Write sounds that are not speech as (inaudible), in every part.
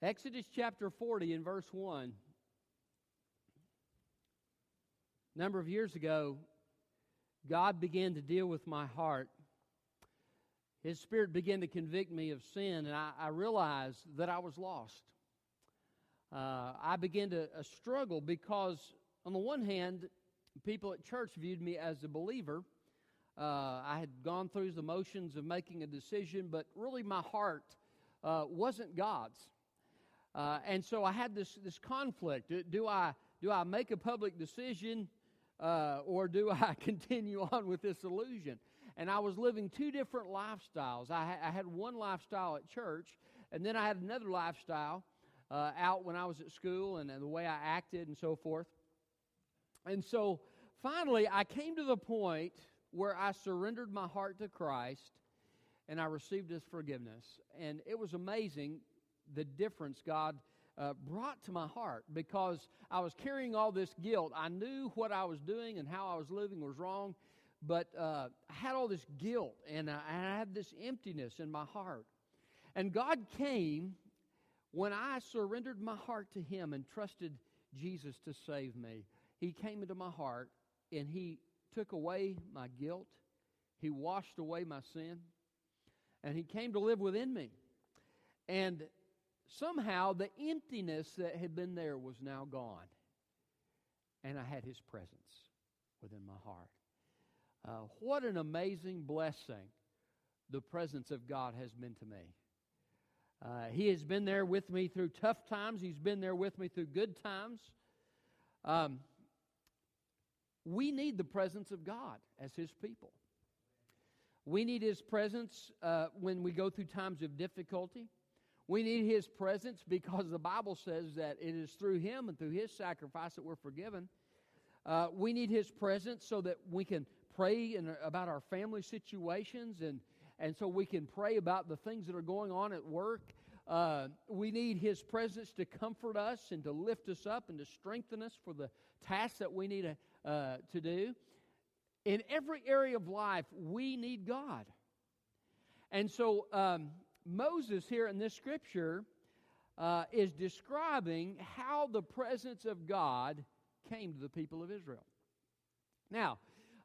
Exodus chapter 40 and verse 1. A number of years ago, God began to deal with my heart. His Spirit began to convict me of sin, and I, I realized that I was lost. Uh, I began to uh, struggle because, on the one hand, people at church viewed me as a believer. Uh, I had gone through the motions of making a decision, but really my heart uh, wasn't God's. Uh, and so I had this, this conflict. Do, I, do I make a public decision uh, or do (laughs) I continue on with this illusion? And I was living two different lifestyles. I, ha- I had one lifestyle at church, and then I had another lifestyle uh, out when I was at school and, and the way I acted and so forth. And so finally, I came to the point where I surrendered my heart to Christ and I received His forgiveness. And it was amazing the difference God uh, brought to my heart because I was carrying all this guilt. I knew what I was doing and how I was living was wrong, but uh, I had all this guilt and I, I had this emptiness in my heart. And God came when I surrendered my heart to Him and trusted Jesus to save me. He came into my heart and He took away my guilt, He washed away my sin, and He came to live within me. And somehow the emptiness that had been there was now gone. And I had his presence within my heart. Uh, what an amazing blessing the presence of God has been to me. Uh, he has been there with me through tough times, He's been there with me through good times. Um, we need the presence of God as His people. We need His presence uh, when we go through times of difficulty. We need His presence because the Bible says that it is through Him and through His sacrifice that we're forgiven. Uh, we need His presence so that we can pray in, about our family situations and, and so we can pray about the things that are going on at work. Uh, we need His presence to comfort us and to lift us up and to strengthen us for the tasks that we need to, uh, to do. In every area of life, we need God. And so, um, Moses, here in this scripture, uh, is describing how the presence of God came to the people of Israel. Now,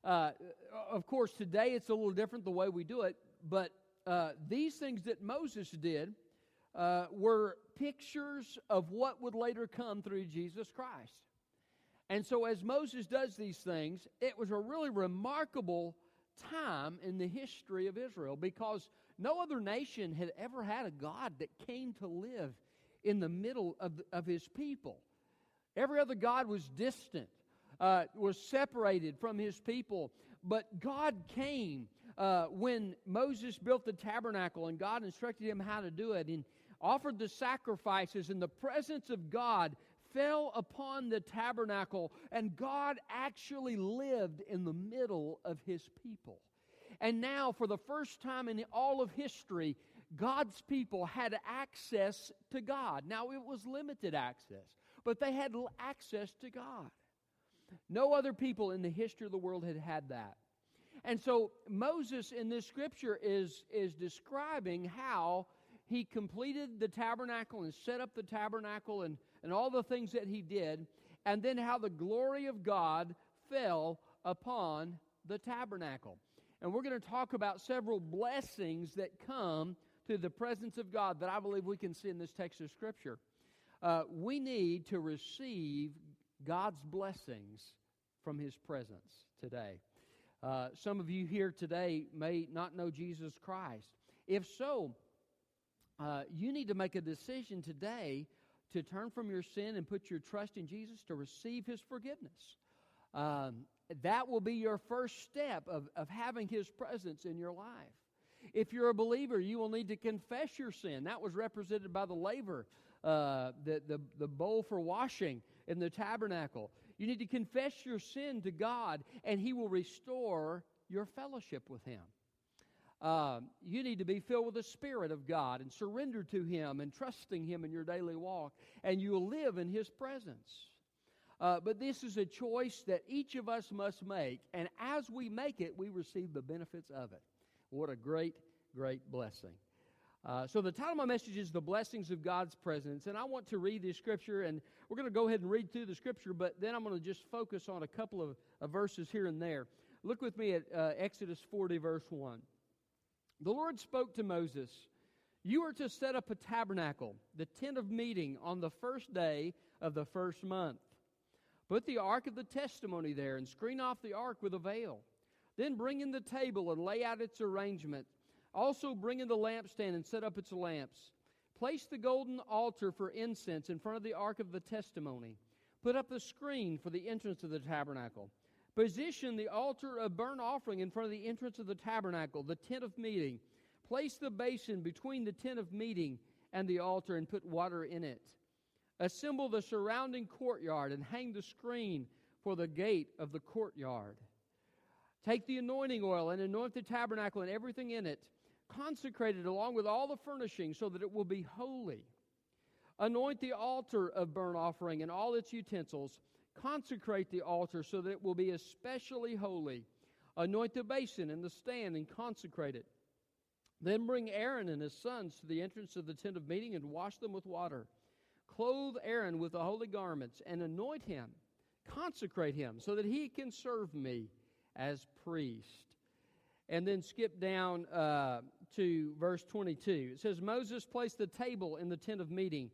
uh, of course, today it's a little different the way we do it, but uh, these things that Moses did uh, were pictures of what would later come through Jesus Christ. And so, as Moses does these things, it was a really remarkable time in the history of Israel because no other nation had ever had a God that came to live in the middle of, of his people. Every other God was distant, uh, was separated from his people. But God came uh, when Moses built the tabernacle and God instructed him how to do it and offered the sacrifices, and the presence of God fell upon the tabernacle, and God actually lived in the middle of his people. And now, for the first time in all of history, God's people had access to God. Now, it was limited access, but they had access to God. No other people in the history of the world had had that. And so, Moses in this scripture is, is describing how he completed the tabernacle and set up the tabernacle and, and all the things that he did, and then how the glory of God fell upon the tabernacle. And we're going to talk about several blessings that come to the presence of God that I believe we can see in this text of Scripture. Uh, we need to receive God's blessings from His presence today. Uh, some of you here today may not know Jesus Christ. If so, uh, you need to make a decision today to turn from your sin and put your trust in Jesus to receive His forgiveness. Um, that will be your first step of, of having His presence in your life. If you're a believer, you will need to confess your sin. That was represented by the laver, uh, the, the, the bowl for washing in the tabernacle. You need to confess your sin to God, and He will restore your fellowship with Him. Uh, you need to be filled with the Spirit of God and surrender to Him and trusting Him in your daily walk, and you'll live in His presence. Uh, but this is a choice that each of us must make. And as we make it, we receive the benefits of it. What a great, great blessing. Uh, so the title of my message is The Blessings of God's Presence. And I want to read the scripture, and we're going to go ahead and read through the scripture, but then I'm going to just focus on a couple of, of verses here and there. Look with me at uh, Exodus 40, verse 1. The Lord spoke to Moses You are to set up a tabernacle, the tent of meeting, on the first day of the first month. Put the ark of the testimony there and screen off the ark with a veil. Then bring in the table and lay out its arrangement also, bring in the lampstand and set up its lamps. Place the golden altar for incense in front of the ark of the testimony. Put up the screen for the entrance of the tabernacle. Position the altar of burnt offering in front of the entrance of the tabernacle, the tent of meeting. Place the basin between the tent of meeting and the altar and put water in it. Assemble the surrounding courtyard and hang the screen for the gate of the courtyard. Take the anointing oil and anoint the tabernacle and everything in it consecrated along with all the furnishings so that it will be holy. Anoint the altar of burnt offering and all its utensils. Consecrate the altar so that it will be especially holy. Anoint the basin and the stand and consecrate it. Then bring Aaron and his sons to the entrance of the tent of meeting and wash them with water. Clothe Aaron with the holy garments and anoint him. Consecrate him so that he can serve me as priest and then skip down uh, to verse 22. It says, Moses placed the table in the tent of meeting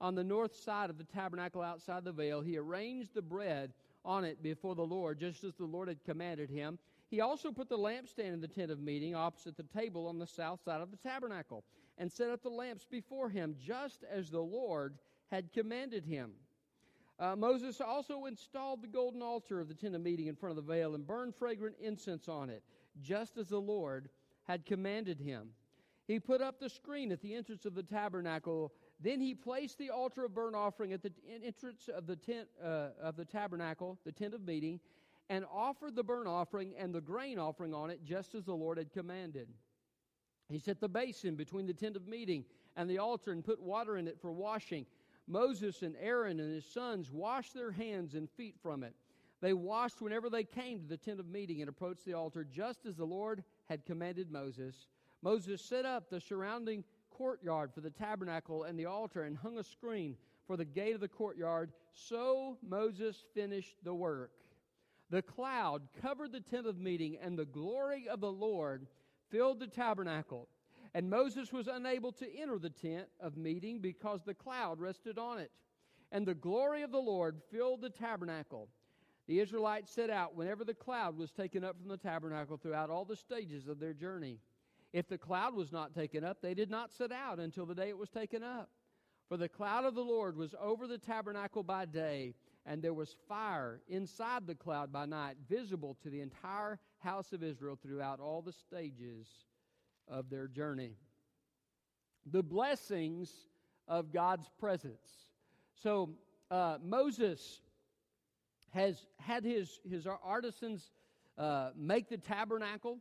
on the north side of the tabernacle outside the veil. He arranged the bread on it before the Lord, just as the Lord had commanded him. He also put the lampstand in the tent of meeting opposite the table on the south side of the tabernacle and set up the lamps before him, just as the Lord had commanded him. Uh, Moses also installed the golden altar of the tent of meeting in front of the veil and burned fragrant incense on it just as the Lord had commanded him. He put up the screen at the entrance of the tabernacle. Then he placed the altar of burnt offering at the entrance of the tent uh, of the tabernacle, the tent of meeting, and offered the burnt offering and the grain offering on it, just as the Lord had commanded. He set the basin between the tent of meeting and the altar and put water in it for washing. Moses and Aaron and his sons washed their hands and feet from it. They washed whenever they came to the tent of meeting and approached the altar, just as the Lord had commanded Moses. Moses set up the surrounding courtyard for the tabernacle and the altar and hung a screen for the gate of the courtyard. So Moses finished the work. The cloud covered the tent of meeting, and the glory of the Lord filled the tabernacle. And Moses was unable to enter the tent of meeting because the cloud rested on it. And the glory of the Lord filled the tabernacle. The Israelites set out whenever the cloud was taken up from the tabernacle throughout all the stages of their journey. If the cloud was not taken up, they did not set out until the day it was taken up. For the cloud of the Lord was over the tabernacle by day, and there was fire inside the cloud by night, visible to the entire house of Israel throughout all the stages of their journey. The blessings of God's presence. So, uh, Moses has had his, his artisans uh, make the tabernacle,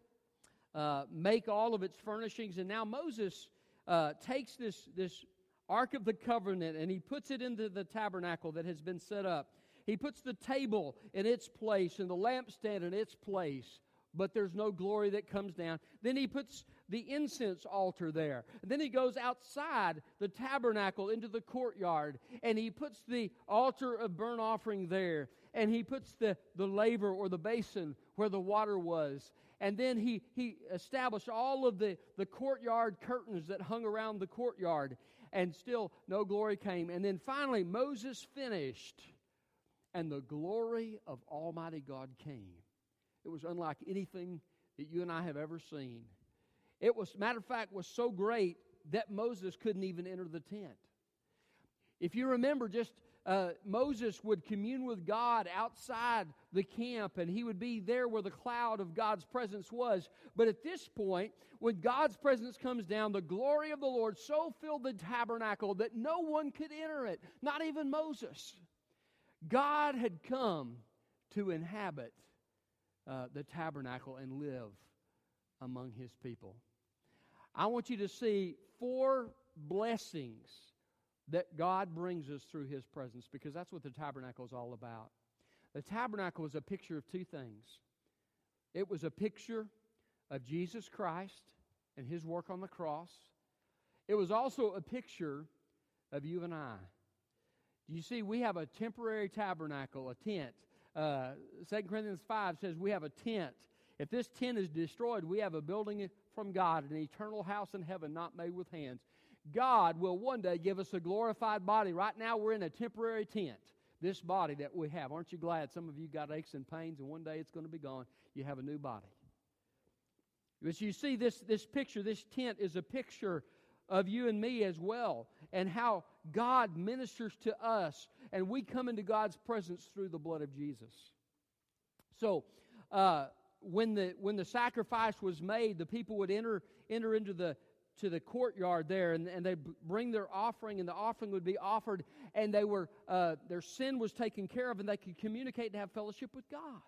uh, make all of its furnishings, and now Moses uh, takes this, this Ark of the Covenant and he puts it into the tabernacle that has been set up. He puts the table in its place and the lampstand in its place, but there's no glory that comes down. Then he puts the incense altar there. And then he goes outside the tabernacle into the courtyard and he puts the altar of burnt offering there and he puts the, the laver or the basin where the water was. And then he, he established all of the, the courtyard curtains that hung around the courtyard, and still no glory came. And then finally, Moses finished, and the glory of Almighty God came. It was unlike anything that you and I have ever seen. It was, matter of fact, was so great that Moses couldn't even enter the tent. If you remember, just uh, Moses would commune with God outside the camp, and he would be there where the cloud of God's presence was. But at this point, when God's presence comes down, the glory of the Lord so filled the tabernacle that no one could enter it, not even Moses. God had come to inhabit uh, the tabernacle and live among his people. I want you to see four blessings that God brings us through His presence because that's what the tabernacle is all about. The tabernacle was a picture of two things it was a picture of Jesus Christ and His work on the cross, it was also a picture of you and I. You see, we have a temporary tabernacle, a tent. Uh, 2 Corinthians 5 says we have a tent. If this tent is destroyed, we have a building from God, an eternal house in heaven not made with hands. God will one day give us a glorified body. Right now, we're in a temporary tent, this body that we have. Aren't you glad? Some of you got aches and pains, and one day it's going to be gone. You have a new body. But you see, this, this picture, this tent is a picture of you and me as well, and how God ministers to us, and we come into God's presence through the blood of Jesus. So, uh, when the when the sacrifice was made, the people would enter enter into the to the courtyard there, and, and they bring their offering, and the offering would be offered, and they were uh, their sin was taken care of, and they could communicate and have fellowship with God.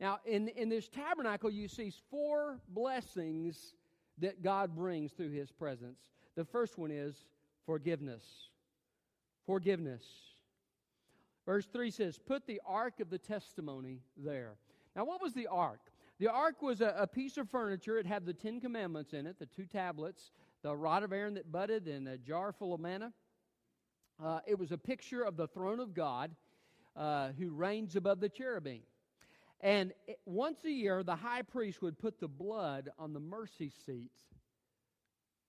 Now, in in this tabernacle, you see four blessings that God brings through His presence. The first one is forgiveness. Forgiveness. Verse 3 says, Put the ark of the testimony there. Now, what was the ark? The ark was a, a, piece of furniture. It had the Ten Commandments in it, the two tablets, the rod of Aaron that budded, and a jar full of manna. Uh, it was a picture of the throne of God uh, who reigns above the cherubim. And it, once a year, the high priest would put the blood on the mercy seat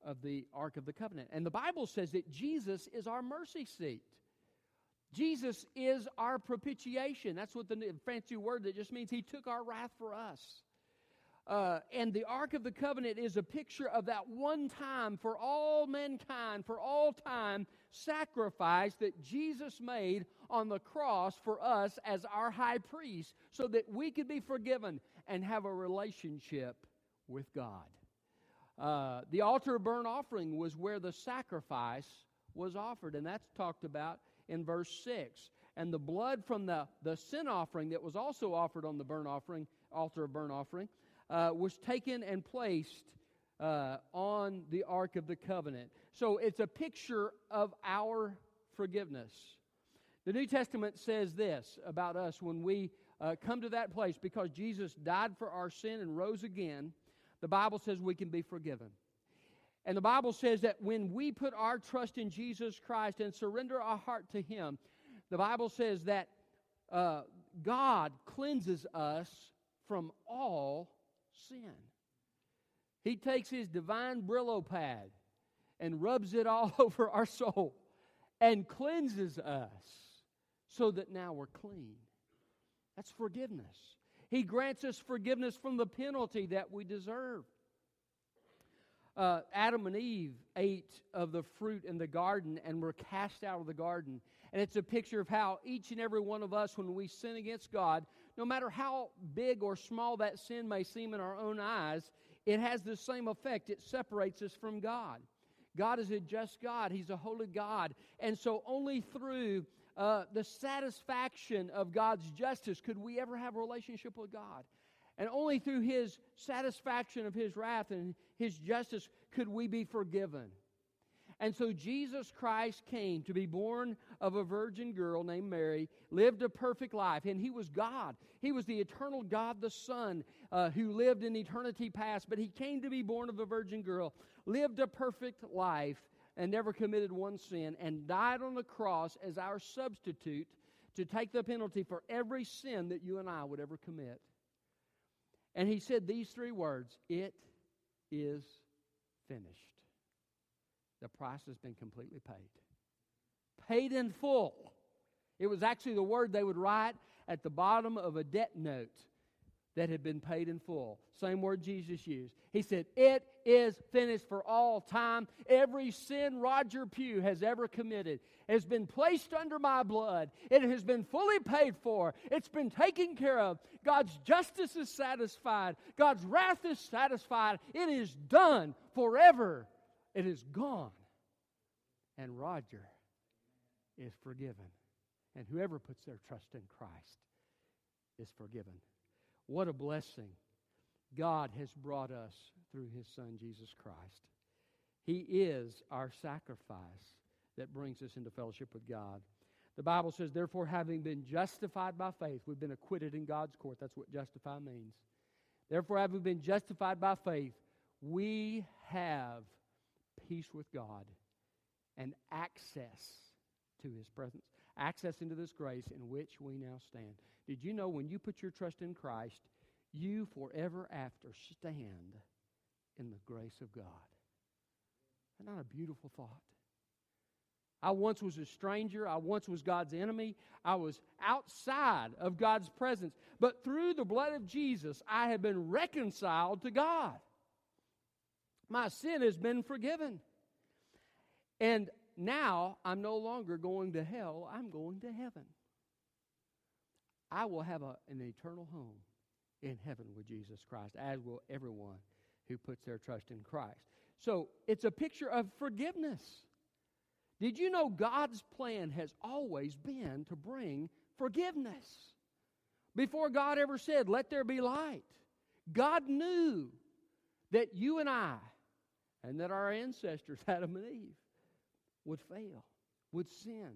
of the Ark of the Covenant. And the Bible says that Jesus is our mercy seat. Jesus is our propitiation. That's what the fancy word that just means he took our wrath for us. Uh, and the Ark of the Covenant is a picture of that one time for all mankind, for all time, sacrifice that Jesus made on the cross for us as our high priest so that we could be forgiven and have a relationship with God. Uh, the altar of burnt offering was where the sacrifice was offered, and that's talked about in verse 6. And the blood from the, the sin offering that was also offered on the burnt offering, altar of burnt offering, uh, was taken and placed uh, on the Ark of the Covenant. So it's a picture of our forgiveness. The New Testament says this about us when we uh, come to that place because Jesus died for our sin and rose again, the Bible says we can be forgiven. And the Bible says that when we put our trust in Jesus Christ and surrender our heart to Him, the Bible says that uh, God cleanses us from all sin. He takes His divine Brillo pad and rubs it all (laughs) over our soul and cleanses us so that now we're clean. That's forgiveness. He grants us forgiveness from the penalty that we deserve uh, Adam and Eve ate of the fruit in the garden and were cast out of the garden. And it's a picture of how each and every one of us, when we sin against God, no matter how big or small that sin may seem in our own eyes, it has the same effect. It separates us from God. God is a just God, He's a holy God. And so, only through uh, the satisfaction of God's justice could we ever have a relationship with God. And only through his satisfaction of his wrath and his justice could we be forgiven. And so Jesus Christ came to be born of a virgin girl named Mary, lived a perfect life, and he was God. He was the eternal God, the Son, uh, who lived in eternity past, but he came to be born of a virgin girl, lived a perfect life, and never committed one sin, and died on the cross as our substitute to take the penalty for every sin that you and I would ever commit. And he said these three words It is finished. The price has been completely paid. Paid in full. It was actually the word they would write at the bottom of a debt note that had been paid in full. Same word Jesus used. He said, It is finished for all time. Every sin Roger Pugh has ever committed has been placed under my blood. It has been fully paid for. It's been taken care of. God's justice is satisfied. God's wrath is satisfied. It is done forever. It is gone. And Roger is forgiven. And whoever puts their trust in Christ is forgiven. What a blessing God has brought us through his Son, Jesus Christ. He is our sacrifice that brings us into fellowship with God. The Bible says, therefore, having been justified by faith, we've been acquitted in God's court. That's what justify means. Therefore, having been justified by faith, we have peace with God, and access to his presence, access into this grace in which we now stand. Did you know when you put your trust in Christ, you forever after stand in the grace of God? Isn't that a beautiful thought? I once was a stranger. I once was God's enemy. I was outside of God's presence. But through the blood of Jesus, I have been reconciled to God. My sin has been forgiven. And now I'm no longer going to hell, I'm going to heaven. I will have a, an eternal home in heaven with Jesus Christ, as will everyone who puts their trust in Christ. So it's a picture of forgiveness. Did you know God's plan has always been to bring forgiveness? Before God ever said, Let there be light, God knew that you and I, and that our ancestors, (laughs) Adam and Eve, would fail, would sin.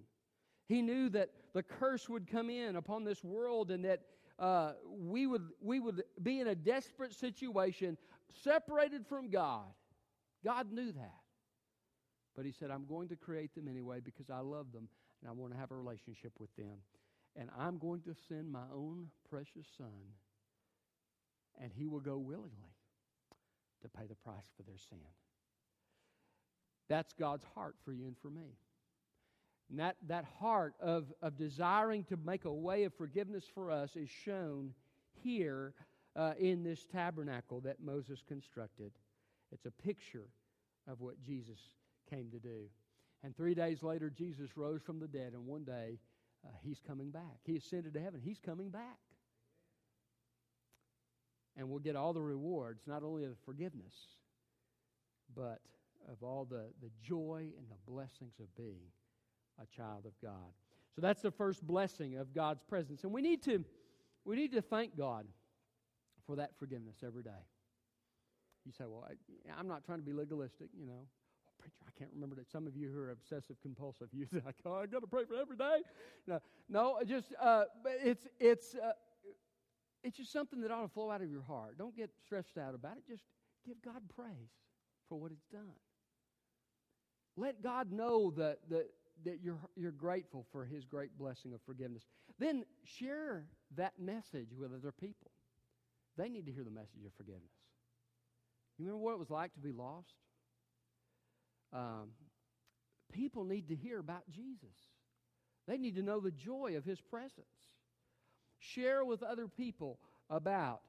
He knew that the curse would come in upon this world and that uh, we, would, we would be in a desperate situation, separated from God. God knew that. But he said, I'm going to create them anyway because I love them and I want to have a relationship with them. And I'm going to send my own precious son, and he will go willingly to pay the price for their sin. That's God's heart for you and for me. And that, that heart of, of desiring to make a way of forgiveness for us is shown here uh, in this tabernacle that Moses constructed. It's a picture of what Jesus came to do. And three days later, Jesus rose from the dead, and one day uh, he's coming back. He ascended to heaven. He's coming back. And we'll get all the rewards, not only of forgiveness, but of all the, the joy and the blessings of being a child of God. So that's the first blessing of God's presence. And we need to, we need to thank God for that forgiveness every day. You say, well, I, am not trying to be legalistic, you know preacher, I can't remember that. Some of you who are obsessive compulsive, you say, (laughs) oh, I got to pray for every day. No, no, just uh, it's it's uh, it's just something that ought to flow out of your heart. Don't get stressed out about it. Just give God praise for what He's done. Let God know that that that you're you're grateful for His great blessing of forgiveness. Then share that message with other people. They need to hear the message of forgiveness. You remember what it was like to be lost? Um, people need to hear about Jesus. They need to know the joy of his presence. Share with other people about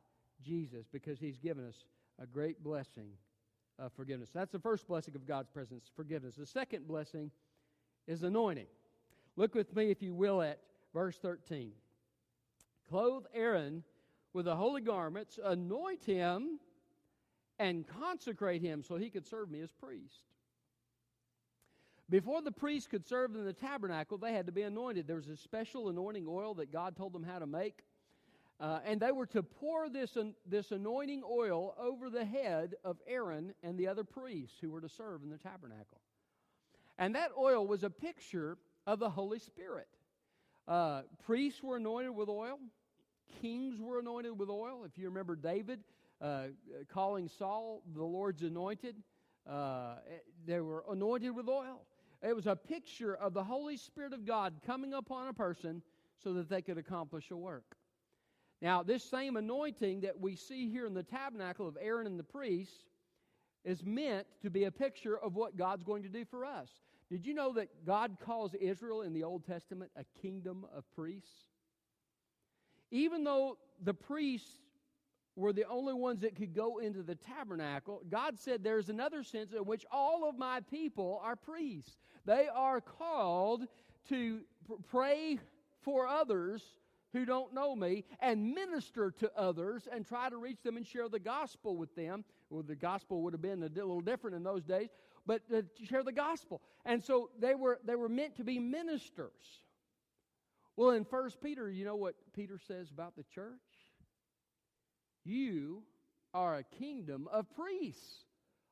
Jesus because he's given us a great blessing of forgiveness. That's the first blessing of God's presence, forgiveness. The second blessing is anointing. Look with me, if you will, at verse 13. Clothe Aaron with the holy garments, anoint him, and consecrate him so he could serve me as priest. Before the priests could serve in the tabernacle, they had to be anointed. There was a special anointing oil that God told them how to make. Uh, and they were to pour this, this anointing oil over the head of Aaron and the other priests who were to serve in the tabernacle. And that oil was a picture of the Holy Spirit. Uh, priests were anointed with oil, kings were anointed with oil. If you remember David uh, calling Saul the Lord's anointed, uh, they were anointed with oil. It was a picture of the Holy Spirit of God coming upon a person so that they could accomplish a work. Now, this same anointing that we see here in the tabernacle of Aaron and the priests is meant to be a picture of what God's going to do for us. Did you know that God calls Israel in the Old Testament a kingdom of priests? Even though the priests were the only ones that could go into the tabernacle, God said there's another sense in which all of my people are priests. They are called to pray for others who don't know me and minister to others and try to reach them and share the gospel with them. Well, the gospel would have been a little different in those days, but uh, to share the gospel. And so they were they were meant to be ministers. Well, in First Peter, you know what Peter says about the church? You are a kingdom of priests,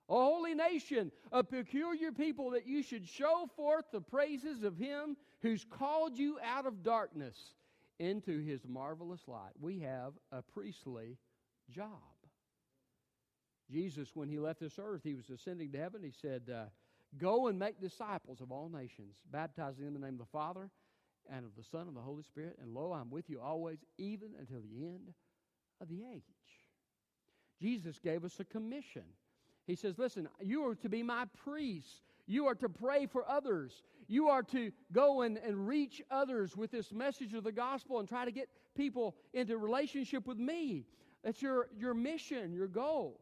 a holy nation, a peculiar people that you should show forth the praises of him who's called you out of darkness into his marvelous light. We have a priestly job. Jesus, when he left this earth, he was ascending to heaven. He said, uh, Go and make disciples of all nations, baptizing them in the name of the Father and of the Son and the Holy Spirit. And lo, I'm with you always, even until the end of the age. Jesus gave us a commission. He says, Listen, you are to be my priests. You are to pray for others. You are to go and, and reach others with this message of the gospel and try to get people into relationship with me. That's your, your mission, your goal.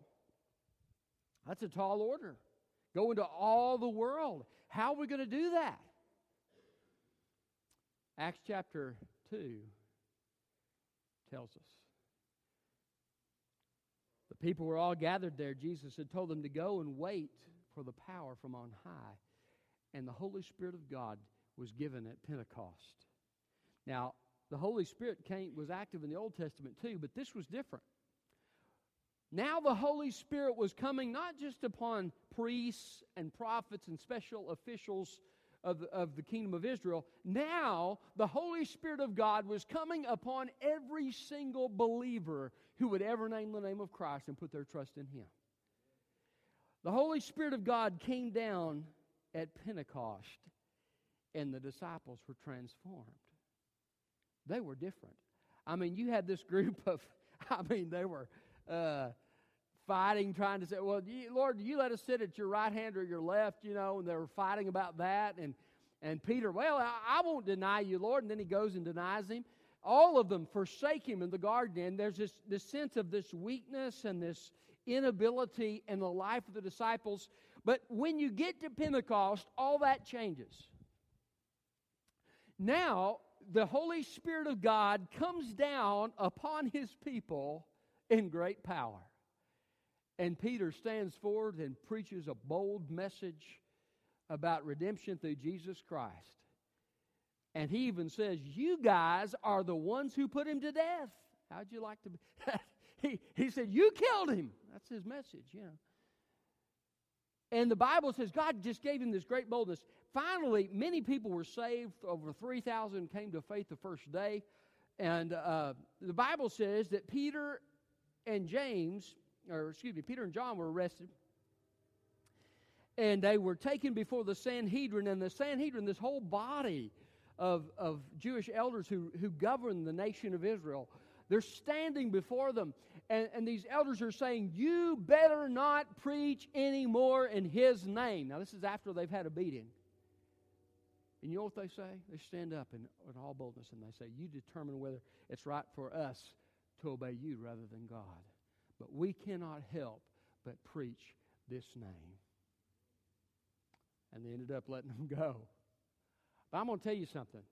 That's a tall order. Go into all the world. How are we going to do that? Acts chapter 2 tells us. The people were all gathered there. Jesus had told them to go and wait for the power from on high. And the Holy Spirit of God was given at Pentecost. Now, the Holy Spirit came, was active in the Old Testament too, but this was different. Now the Holy Spirit was coming not just upon priests and prophets and special officials of of the kingdom of Israel. Now the Holy Spirit of God was coming upon every single believer who would ever name the name of Christ and put their trust in Him. The Holy Spirit of God came down at Pentecost, and the disciples were transformed. They were different. I mean, you had this group of, (laughs) I mean, they were uh, fighting, trying to say, well, Lord, you let us sit at your right hand or your left, you know, and they were fighting about that. And, and Peter, well, I, I won't deny you, Lord. And then he goes and denies him. All of them forsake him in the garden. And there's this, this sense of this weakness and this inability in the life of the disciples. But when you get to Pentecost, all that changes. Now, the Holy Spirit of God comes down upon his people in great power. And Peter stands forward and preaches a bold message about redemption through Jesus Christ. And he even says, You guys are the ones who put him to death. How'd you like to be? (laughs) he, he said, You killed him. That's his message, you know. And the Bible says God just gave him this great boldness. Finally, many people were saved. Over 3,000 came to faith the first day. And uh, the Bible says that Peter and James, or excuse me, Peter and John were arrested. And they were taken before the Sanhedrin, and the Sanhedrin, this whole body of, of Jewish elders who, who govern the nation of Israel, they're standing before them. And, and these elders are saying, You better not preach anymore in his name. Now, this is after they've had a beating. And you know what they say? They stand up in, in all boldness and they say, You determine whether it's right for us to obey you rather than God. But we cannot help but preach this name. And they ended up letting (laughs) them go. But I'm going to tell you something.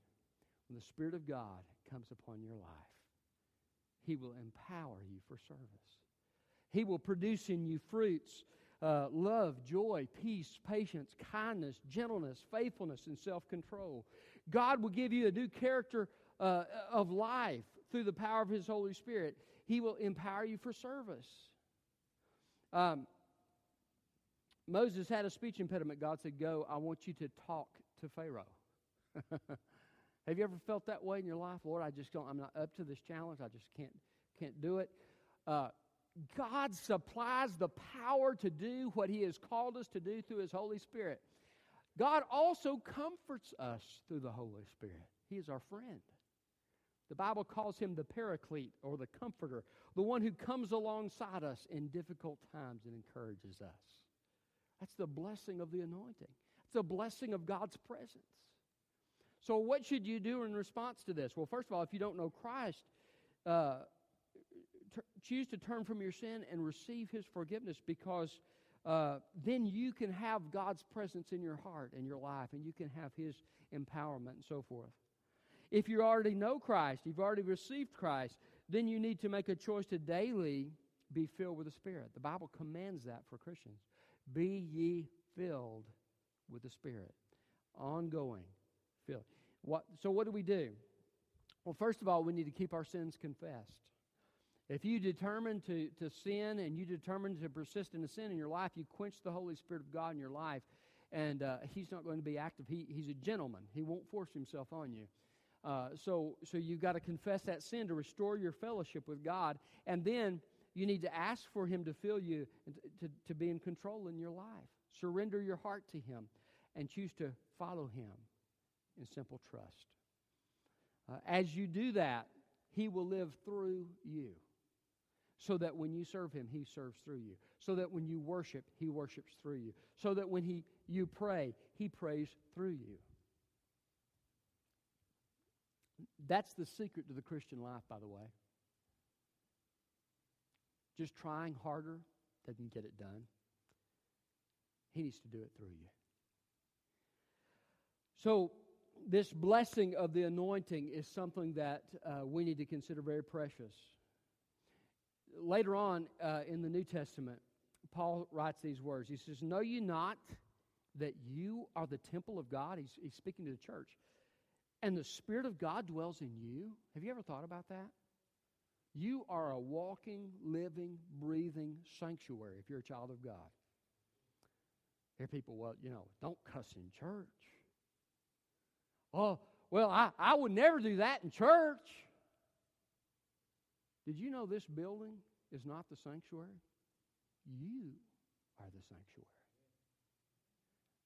When the Spirit of God comes upon your life, He will empower you for service. He will produce in you fruits uh, love, joy, peace, patience, kindness, gentleness, faithfulness, and self control. God will give you a new character uh, of life through the power of His Holy Spirit. He will empower you for service. Um, Moses had a speech impediment. God said, Go, I want you to talk to Pharaoh. (laughs) Have you ever felt that way in your life? Lord, I just don't, I'm not up to this challenge. I just can't, can't do it. Uh, God supplies the power to do what He has called us to do through His Holy Spirit. God also comforts us through the Holy Spirit. He is our friend. The Bible calls him the paraclete or the comforter, the one who comes alongside us in difficult times and encourages us. That's the blessing of the anointing. It's a blessing of God's presence. So, what should you do in response to this? Well, first of all, if you don't know Christ, uh, t- choose to turn from your sin and receive His forgiveness because uh, then you can have God's presence in your heart and your life, and you can have His empowerment and so forth. If you already know Christ, you've already received Christ, then you need to make a choice to daily be filled with the Spirit. The Bible commands that for Christians. Be ye filled with the Spirit. Ongoing filled. What, so, what do we do? Well, first of all, we need to keep our sins confessed. If you determine to, to sin and you determine to persist in the sin in your life, you quench the Holy Spirit of God in your life, and uh, He's not going to be active. He, he's a gentleman, He won't force Himself on you. Uh, so, so you've got to confess that sin to restore your fellowship with God. And then you need to ask for Him to fill you and to, to, to be in control in your life. Surrender your heart to Him and choose to follow Him in simple trust. Uh, as you do that, He will live through you. So that when you serve Him, He serves through you. So that when you worship, He worships through you. So that when he, you pray, He prays through you. That's the secret to the Christian life, by the way. Just trying harder doesn't get it done. He needs to do it through you. So, this blessing of the anointing is something that uh, we need to consider very precious. Later on uh, in the New Testament, Paul writes these words. He says, Know you not that you are the temple of God? He's, he's speaking to the church. And the Spirit of God dwells in you. Have you ever thought about that? You are a walking, living, breathing sanctuary if you're a child of God. Hear people, well, you know, don't cuss in church. Oh, well, I, I would never do that in church. Did you know this building is not the sanctuary? You are the sanctuary.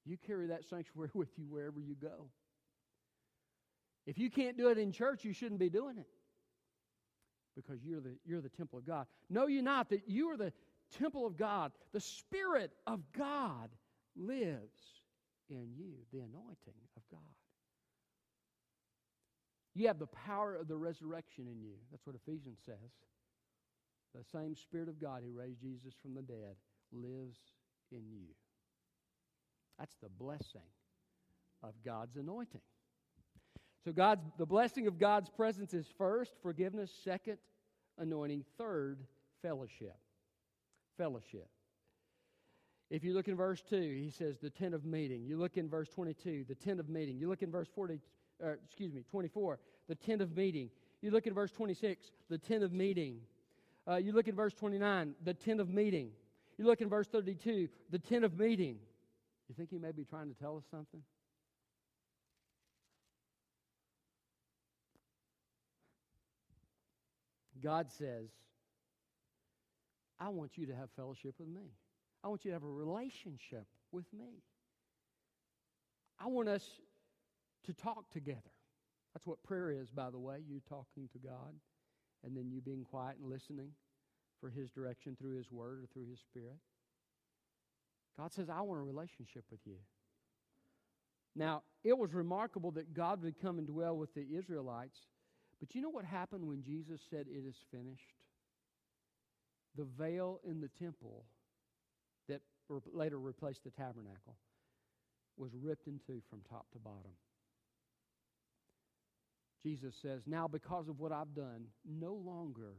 You carry that sanctuary (laughs) with you wherever you go. If you can't do it in church, you shouldn't be doing it because you're the, you're the temple of God. Know you not that you are the temple of God? The Spirit of God lives in you, the anointing of God. You have the power of the resurrection in you. That's what Ephesians says. The same Spirit of God who raised Jesus from the dead lives in you. That's the blessing of God's anointing. So God's the blessing of God's presence is first forgiveness, second anointing, third fellowship. Fellowship. If you look in verse 2, he says the tent of meeting. You look in verse 22, the tent of meeting. You look in verse 40, uh, excuse me, 24, the tent of meeting. You look at verse 26, the tent of meeting. Uh, you look at verse 29, the tent of meeting. You look in verse 32, the tent of meeting. You think he may be trying to tell us something? God says, I want you to have fellowship with me. I want you to have a relationship with me. I want us to talk together. That's what prayer is, by the way. You talking to God, and then you being quiet and listening for His direction through His Word or through His Spirit. God says, I want a relationship with you. Now, it was remarkable that God would come and dwell with the Israelites, but you know what happened when Jesus said, It is finished? The veil in the temple that later replaced the tabernacle was ripped in two from top to bottom. Jesus says, Now, because of what I've done, no longer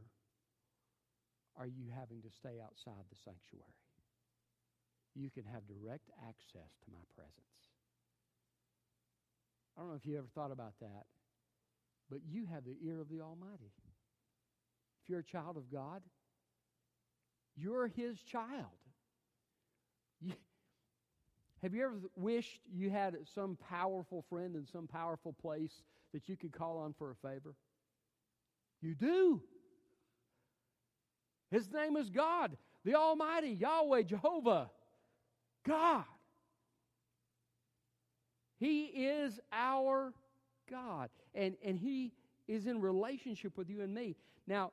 are you having to stay outside the sanctuary you can have direct access to my presence. I don't know if you ever thought about that, but you have the ear of the Almighty. If you're a child of God, you're His child. You, have you ever wished you had some powerful friend in some powerful place that you could call on for a favor? You do. His name is God, the Almighty, Yahweh, Jehovah. God. He is our God. And, and He is in relationship with you and me. Now,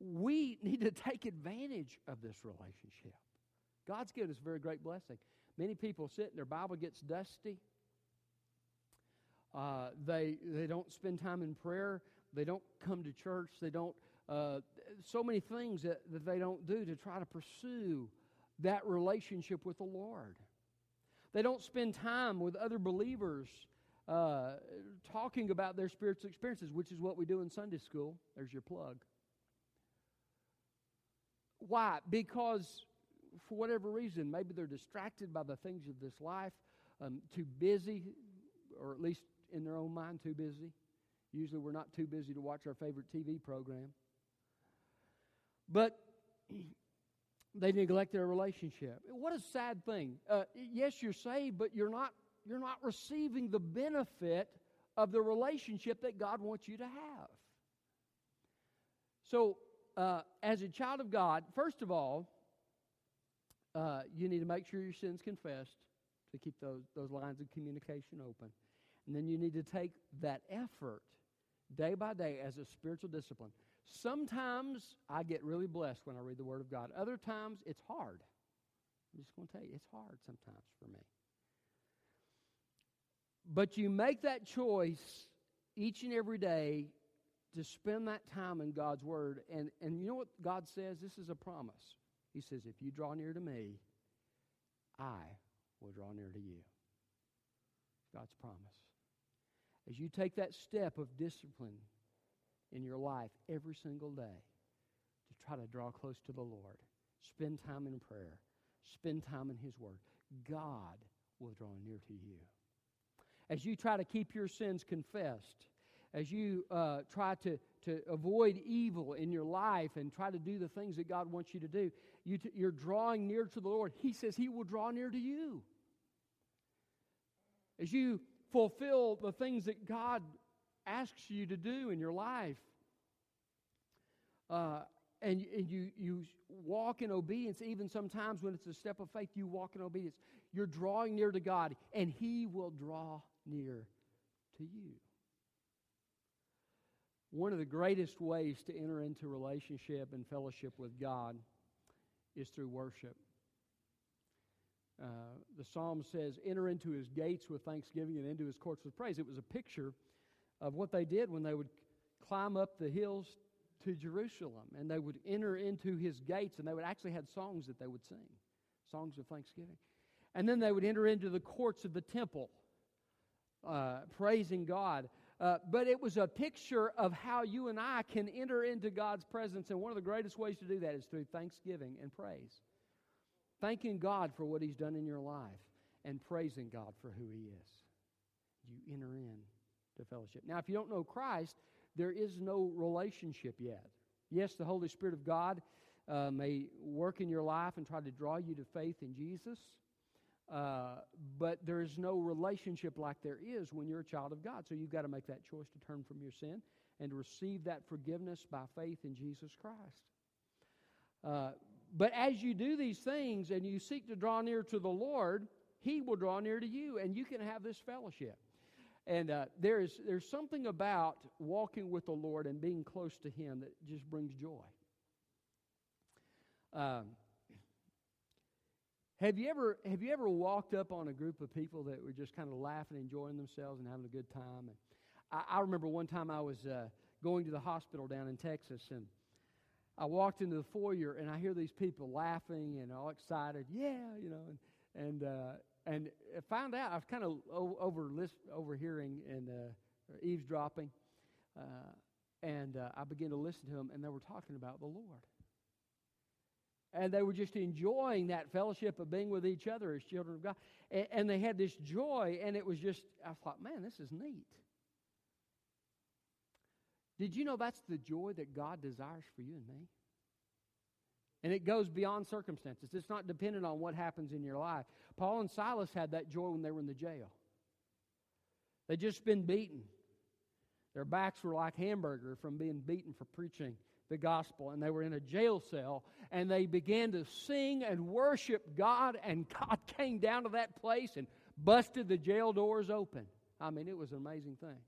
we need to take advantage of this relationship. God's given us a very great blessing. Many people sit and their Bible gets dusty. Uh, they, they don't spend time in prayer. They don't come to church. They don't, uh, so many things that, that they don't do to try to pursue that relationship with the Lord. They don't spend time with other believers uh, talking about their spiritual experiences, which is what we do in Sunday school. There's your plug. Why? Because for whatever reason, maybe they're distracted by the things of this life, um, too busy, or at least in their own mind, too busy. Usually we're not too busy to watch our favorite TV program. But (clears throat) they neglect their relationship. What a sad thing. Uh, yes, you're saved, but you're not, you're not receiving the benefit of the relationship that God wants you to have. So uh, as a child of God, first of all, uh, you need to make sure your sin's confessed to keep those, those lines of communication open. And then you need to take that effort day by day as a spiritual discipline. Sometimes I get really blessed when I read the Word of God. Other times it's hard. I'm just going to tell you, it's hard sometimes for me. But you make that choice each and every day to spend that time in God's Word. And, and you know what God says? This is a promise. He says, If you draw near to me, I will draw near to you. God's promise. As you take that step of discipline in your life every single day to try to draw close to the Lord, spend time in prayer, spend time in His Word, God will draw near to you. As you try to keep your sins confessed, as you uh, try to, to avoid evil in your life and try to do the things that God wants you to do, you t- you're drawing near to the Lord. He says He will draw near to you. As you fulfill the things that God asks you to do in your life, uh, and, and you, you walk in obedience, even sometimes when it's a step of faith, you walk in obedience. You're drawing near to God, and He will draw near to you. One of the greatest ways to enter into relationship and fellowship with God is through worship. Uh, the psalm says, Enter into his gates with thanksgiving and into his courts with praise. It was a picture of what they did when they would climb up the hills to Jerusalem and they would enter into his gates and they would actually had songs that they would sing, songs of thanksgiving. And then they would enter into the courts of the temple, uh, praising God. Uh, but it was a picture of how you and I can enter into God's presence. And one of the greatest ways to do that is through thanksgiving and praise. Thanking God for what He's done in your life and praising God for who He is. You enter in to fellowship. Now, if you don't know Christ, there is no relationship yet. Yes, the Holy Spirit of God uh, may work in your life and try to draw you to faith in Jesus. Uh, but there is no relationship like there is when you're a child of God. So you've got to make that choice to turn from your sin and receive that forgiveness by faith in Jesus Christ. Uh, but as you do these things and you seek to draw near to the Lord, He will draw near to you, and you can have this fellowship. And uh, there is there's something about walking with the Lord and being close to Him that just brings joy. Um, have you ever have you ever walked up on a group of people that were just kind of laughing, enjoying themselves, and having a good time? And I, I remember one time I was uh, going to the hospital down in Texas, and I walked into the foyer, and I hear these people laughing and all excited, yeah, you know, and and uh, and found out I was kind of over overhearing and uh, eavesdropping, uh, and uh, I began to listen to them, and they were talking about the Lord and they were just enjoying that fellowship of being with each other as children of God. And, and, they had this joy, and it was just, I thought, man, this is neat. Did you know that's the joy that God desires for you and me? And it goes beyond circumstances. It's not dependent on what happens in your life. Paul and Silas had that joy when they were in the jail. They'd just been beaten. Their backs were like hamburger from being beaten for preaching the gospel and they were in a jail cell and they began to sing and worship God and God (laughs) came down to that place and busted the jail doors open. I mean, it was an amazing thing.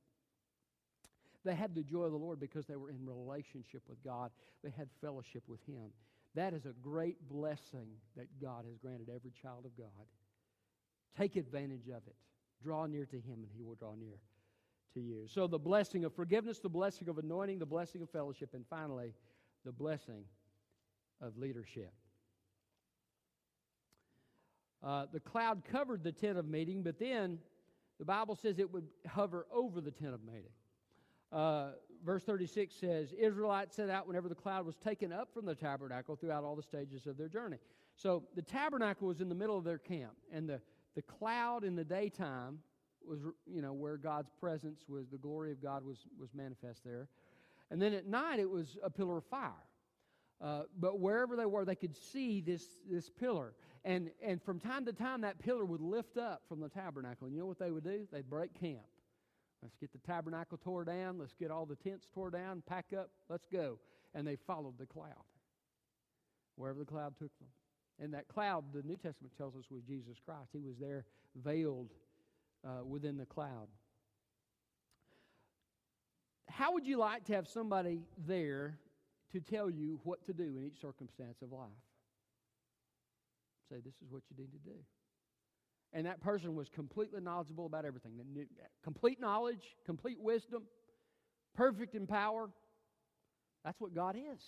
They had the joy of the Lord because they were in relationship with God. They had fellowship with Him. That is a great blessing that God has granted every child of God. Take advantage of it. Draw near to Him, and He will draw near to you. So, the blessing of forgiveness, the blessing of anointing, the blessing of fellowship, and finally, the blessing of leadership. Uh, the cloud covered the tent of meeting, but then the Bible says it would hover over the tent of meeting. Uh, verse 36 says, Israelites set out whenever the cloud was taken up from the tabernacle throughout all the stages of their journey. So the tabernacle was in the middle of their camp, and the, the cloud in the daytime was, you know, where God's presence was, the glory of God was, was manifest there. And then at night it was a pillar of fire. Uh, but wherever they were, they could see this, this pillar. And, and from time to time, that pillar would lift up from the tabernacle. And you know what they would do? They'd break camp. Let's get the tabernacle tore down. Let's get all the tents tore down, pack up, let's go. and they followed the cloud wherever the cloud took them. And that cloud, the New Testament tells us, was Jesus Christ. He was there veiled uh, within the cloud. How would you like to have somebody there to tell you what to do in each circumstance of life? Say, this is what you need to do. And that person was completely knowledgeable about everything. Complete knowledge, complete wisdom, perfect in power. That's what God is.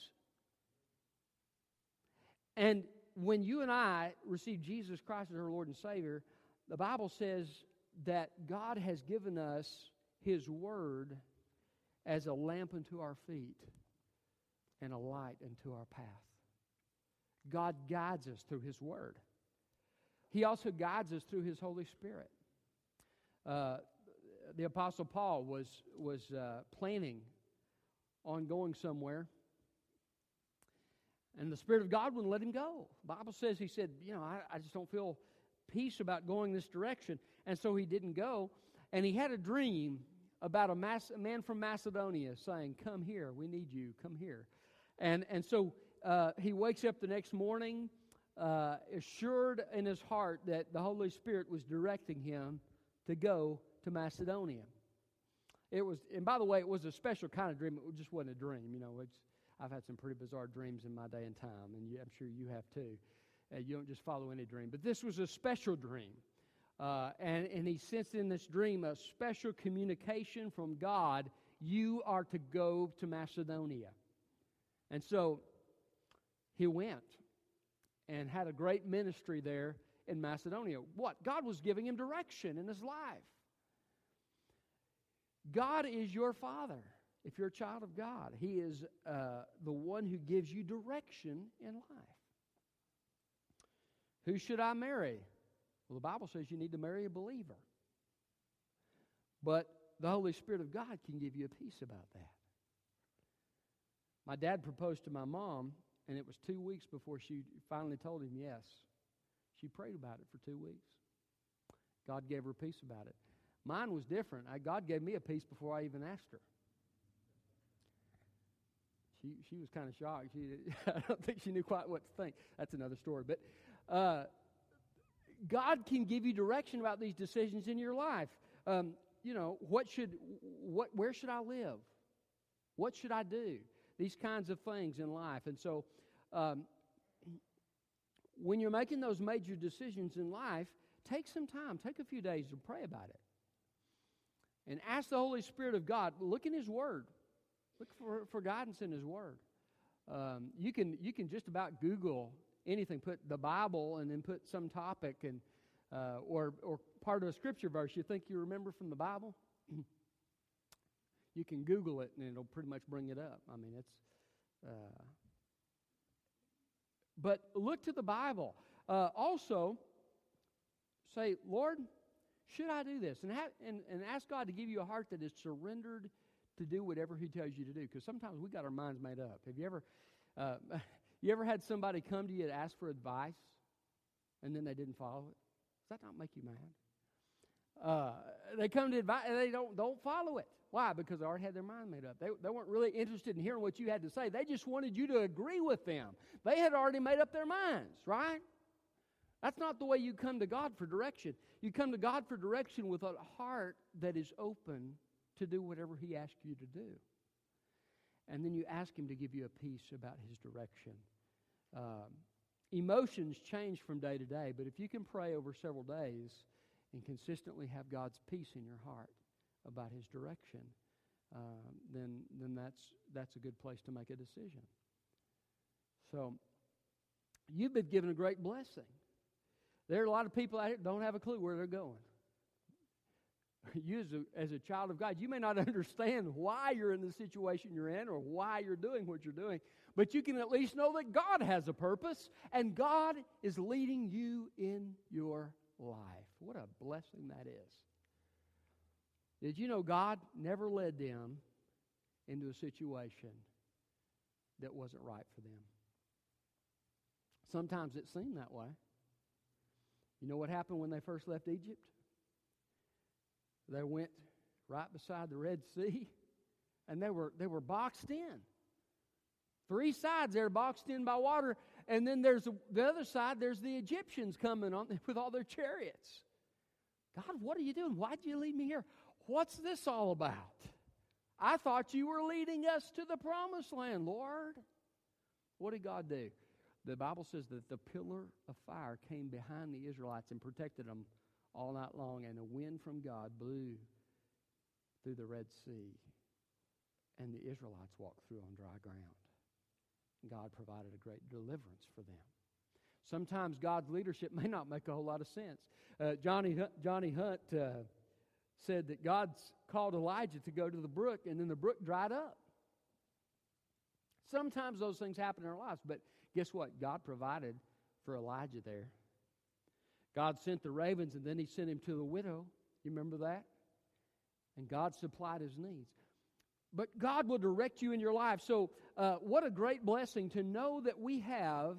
And when you and I receive Jesus Christ as our Lord and Savior, the Bible says that God has given us His Word as a lamp unto our feet and a light unto our path. God guides us through His Word. He also guides us through His Holy Spirit. Uh, the Apostle Paul was, was uh, planning on going somewhere, and the Spirit of God wouldn't let him go. The Bible says he said, You know, I, I just don't feel peace about going this direction. And so he didn't go. And he had a dream about a, Mas- a man from Macedonia saying, Come here, we need you, come here. And, and so uh, he wakes up the next morning, uh, assured in his heart that the Holy Spirit was directing him to go to Macedonia. It was, and by the way, it was a special kind of dream. It just wasn't a dream. You know, it's, I've had some pretty bizarre dreams in my day and time, and you, I'm sure you have too. Uh, you don't just follow any dream. But this was a special dream. Uh, and, and he sensed in this dream a special communication from God you are to go to Macedonia. And so he went and had a great ministry there in Macedonia. What? God was giving him direction in his life. God is your father if you're a child of God. He is uh, the one who gives you direction in life. Who should I marry? Well, the Bible says you need to marry a believer. But the Holy Spirit of God can give you a peace about that. My dad proposed to my mom, and it was two weeks before she finally told him yes. She prayed about it for two weeks. God gave her peace about it. Mine was different. I, God gave me a peace before I even asked her. She, she was kind of shocked. She, (laughs) I don't think she knew quite what to think. That's another story. But uh, God can give you direction about these decisions in your life. Um, you know, what should, what, where should I live? What should I do? These kinds of things in life. And so, um, when you're making those major decisions in life, take some time, take a few days to pray about it. And ask the Holy Spirit of God, look in His Word. Look for, for guidance in His Word. Um, you, can, you can just about Google anything, put the Bible and then put some topic and, uh, or, or part of a scripture verse you think you remember from the Bible. (clears throat) you can Google it and it'll pretty much bring it up. I mean, it's. Uh, but look to the Bible. Uh, also, say, Lord, should I do this? And, and, and ask God to give you a heart that is surrendered to do whatever He tells you to do. Because sometimes we got our minds made up. Have you ever, uh, (laughs) you ever had somebody come to you to ask for advice, and then they didn't follow it? Does that not make you mad? Uh, they come to advice and they don't don't follow it. Why? Because they already had their mind made up. They, they weren't really interested in hearing what you had to say. They just wanted you to agree with them. They had already made up their minds, right? That's not the way you come to God for direction. You come to God for direction with a heart that is open to do whatever He asks you to do. And then you ask Him to give you a peace about His direction. Um, emotions change from day to day, but if you can pray over several days and consistently have God's peace in your heart about His direction, um, then, then that's, that's a good place to make a decision. So, you've been given a great blessing. There are a lot of people out here don't have a clue where they're going. (laughs) You, as a, as a child of God, you may not (laughs) understand why you're in the situation you're in or why you're doing what you're doing, but you can at least know that God has a purpose and God is leading you in your life. What a blessing that is. Did you know God never led them into a situation that wasn't right for them? Sometimes it seemed that way. You know what happened when they first left Egypt? They went right beside the Red Sea and they were, they were boxed in. Three sides there boxed in by water, and then there's the other side, there's the Egyptians coming on (laughs) with all their chariots. God, what are you doing? Why'd you lead me here? What's this all about? I thought you were leading us to the promised land, Lord. What did God do? The Bible says that the pillar of fire came behind the Israelites and protected them all night long, and a wind from God blew through the Red Sea, and the Israelites walked through on dry ground. God provided a great deliverance for them. Sometimes God's leadership (laughs) may not make a whole lot of sense. Uh, Johnny, Johnny Hunt uh, said that God called Elijah to go to the brook, and then the brook dried up. Sometimes those things happen in our lives, but guess what? God provided for Elijah there. God sent the ravens, and then he sent him to the widow. You remember that? And God supplied his needs. But God will direct you in your life. So, uh, what a great blessing to know that we have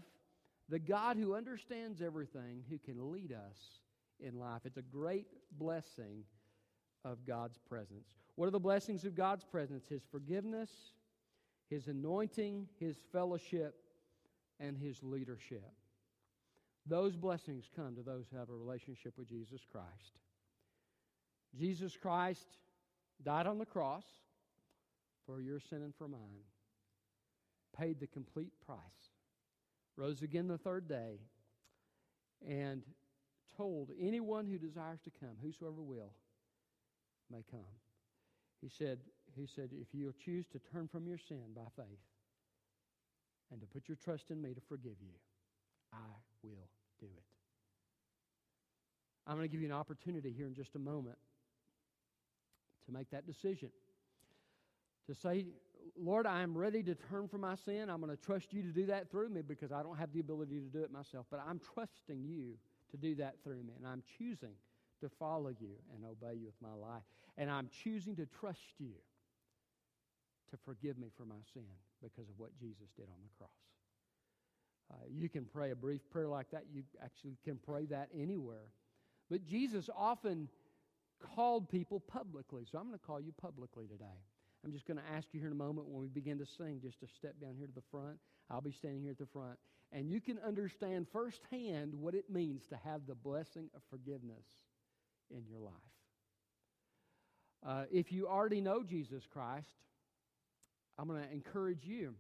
the God who understands everything, who can lead us in life. It's a great blessing of God's presence. What are the blessings of God's presence? His forgiveness, His anointing, His fellowship, and His leadership. Those blessings come to those who have a relationship with Jesus Christ. Jesus Christ died on the cross for your sin and for mine, paid the complete price, rose again the third day, and told anyone who desires to come, whosoever will, may come. He said, he said, if you'll choose to turn from your sin by faith and to put your trust in me to forgive you, I will do it. I'm going to give you an opportunity here in just a moment to make that decision. To say, Lord, I am ready to turn from my sin. I'm going to trust you to do that through me because I don't have the ability to do it myself. But I'm trusting you to do that through me. And I'm choosing to follow you and obey you with my life. And I'm choosing to trust you to forgive me for my sin because of what Jesus did on the cross. Uh, you can pray a brief prayer like that. You actually can pray that anywhere. But Jesus often called people publicly. So I'm going to call you publicly today. I'm just going to ask you here in a moment when we begin to sing just to step down here to the front. I'll be standing here at the front. And you can understand firsthand what it means to have the blessing of forgiveness in your life. Uh, if you already know Jesus Christ, I'm going to encourage you.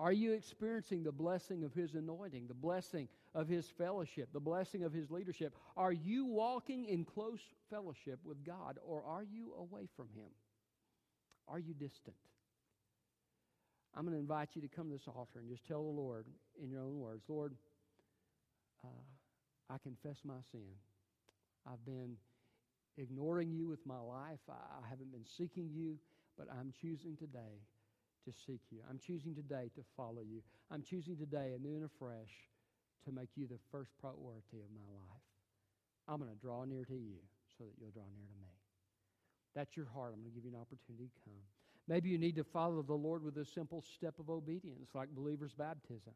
Are you experiencing the blessing of His anointing, the blessing of His fellowship, the blessing of His leadership? Are you walking in close fellowship with God, or are you away from Him? Are you distant? I'm going to invite you to come to this altar and just tell the Lord in your own words Lord, uh, I confess my sin. I've been ignoring you with my life. I haven't been seeking you, but I'm choosing today to seek you. I'm choosing today to follow you. I'm choosing today, anew and afresh, to make you the first priority of my life. I'm going to draw near to you so that you'll draw near to me. That's your heart. I'm going to give you an opportunity to come. Maybe you need to follow the Lord with a simple step of obedience, like believer's baptism.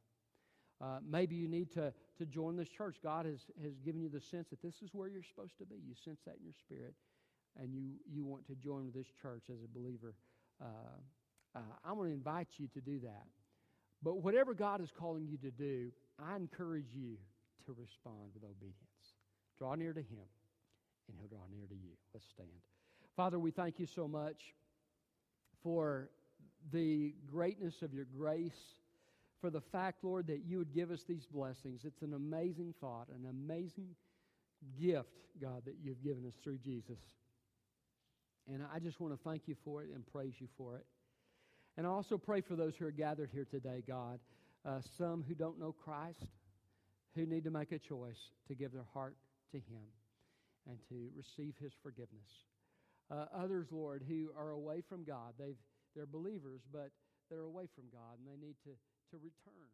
Uh, maybe you need to, to join this church. God has, has given you the sense that this is where you're supposed to be. You sense that in your spirit, and you, you want to join this church as a believer. Uh, uh, I'm going to invite you to do that. But whatever God is calling you to do, I encourage you to respond with obedience. Draw near to Him, and He'll draw near to you. Let's stand. Father, we thank you so much for the greatness of your grace for the fact, Lord, that you would give us these blessings. It's an amazing thought, an amazing gift, God, that you've given us through Jesus. And I just want to thank you for it and praise you for it. And I also pray for those who are gathered here today, God, uh, some who don't know Christ, who need to make a choice to give their heart to Him and to receive His forgiveness. Uh, others, Lord, who are away from God, they've, they're believers, but they're away from God, and they need to to return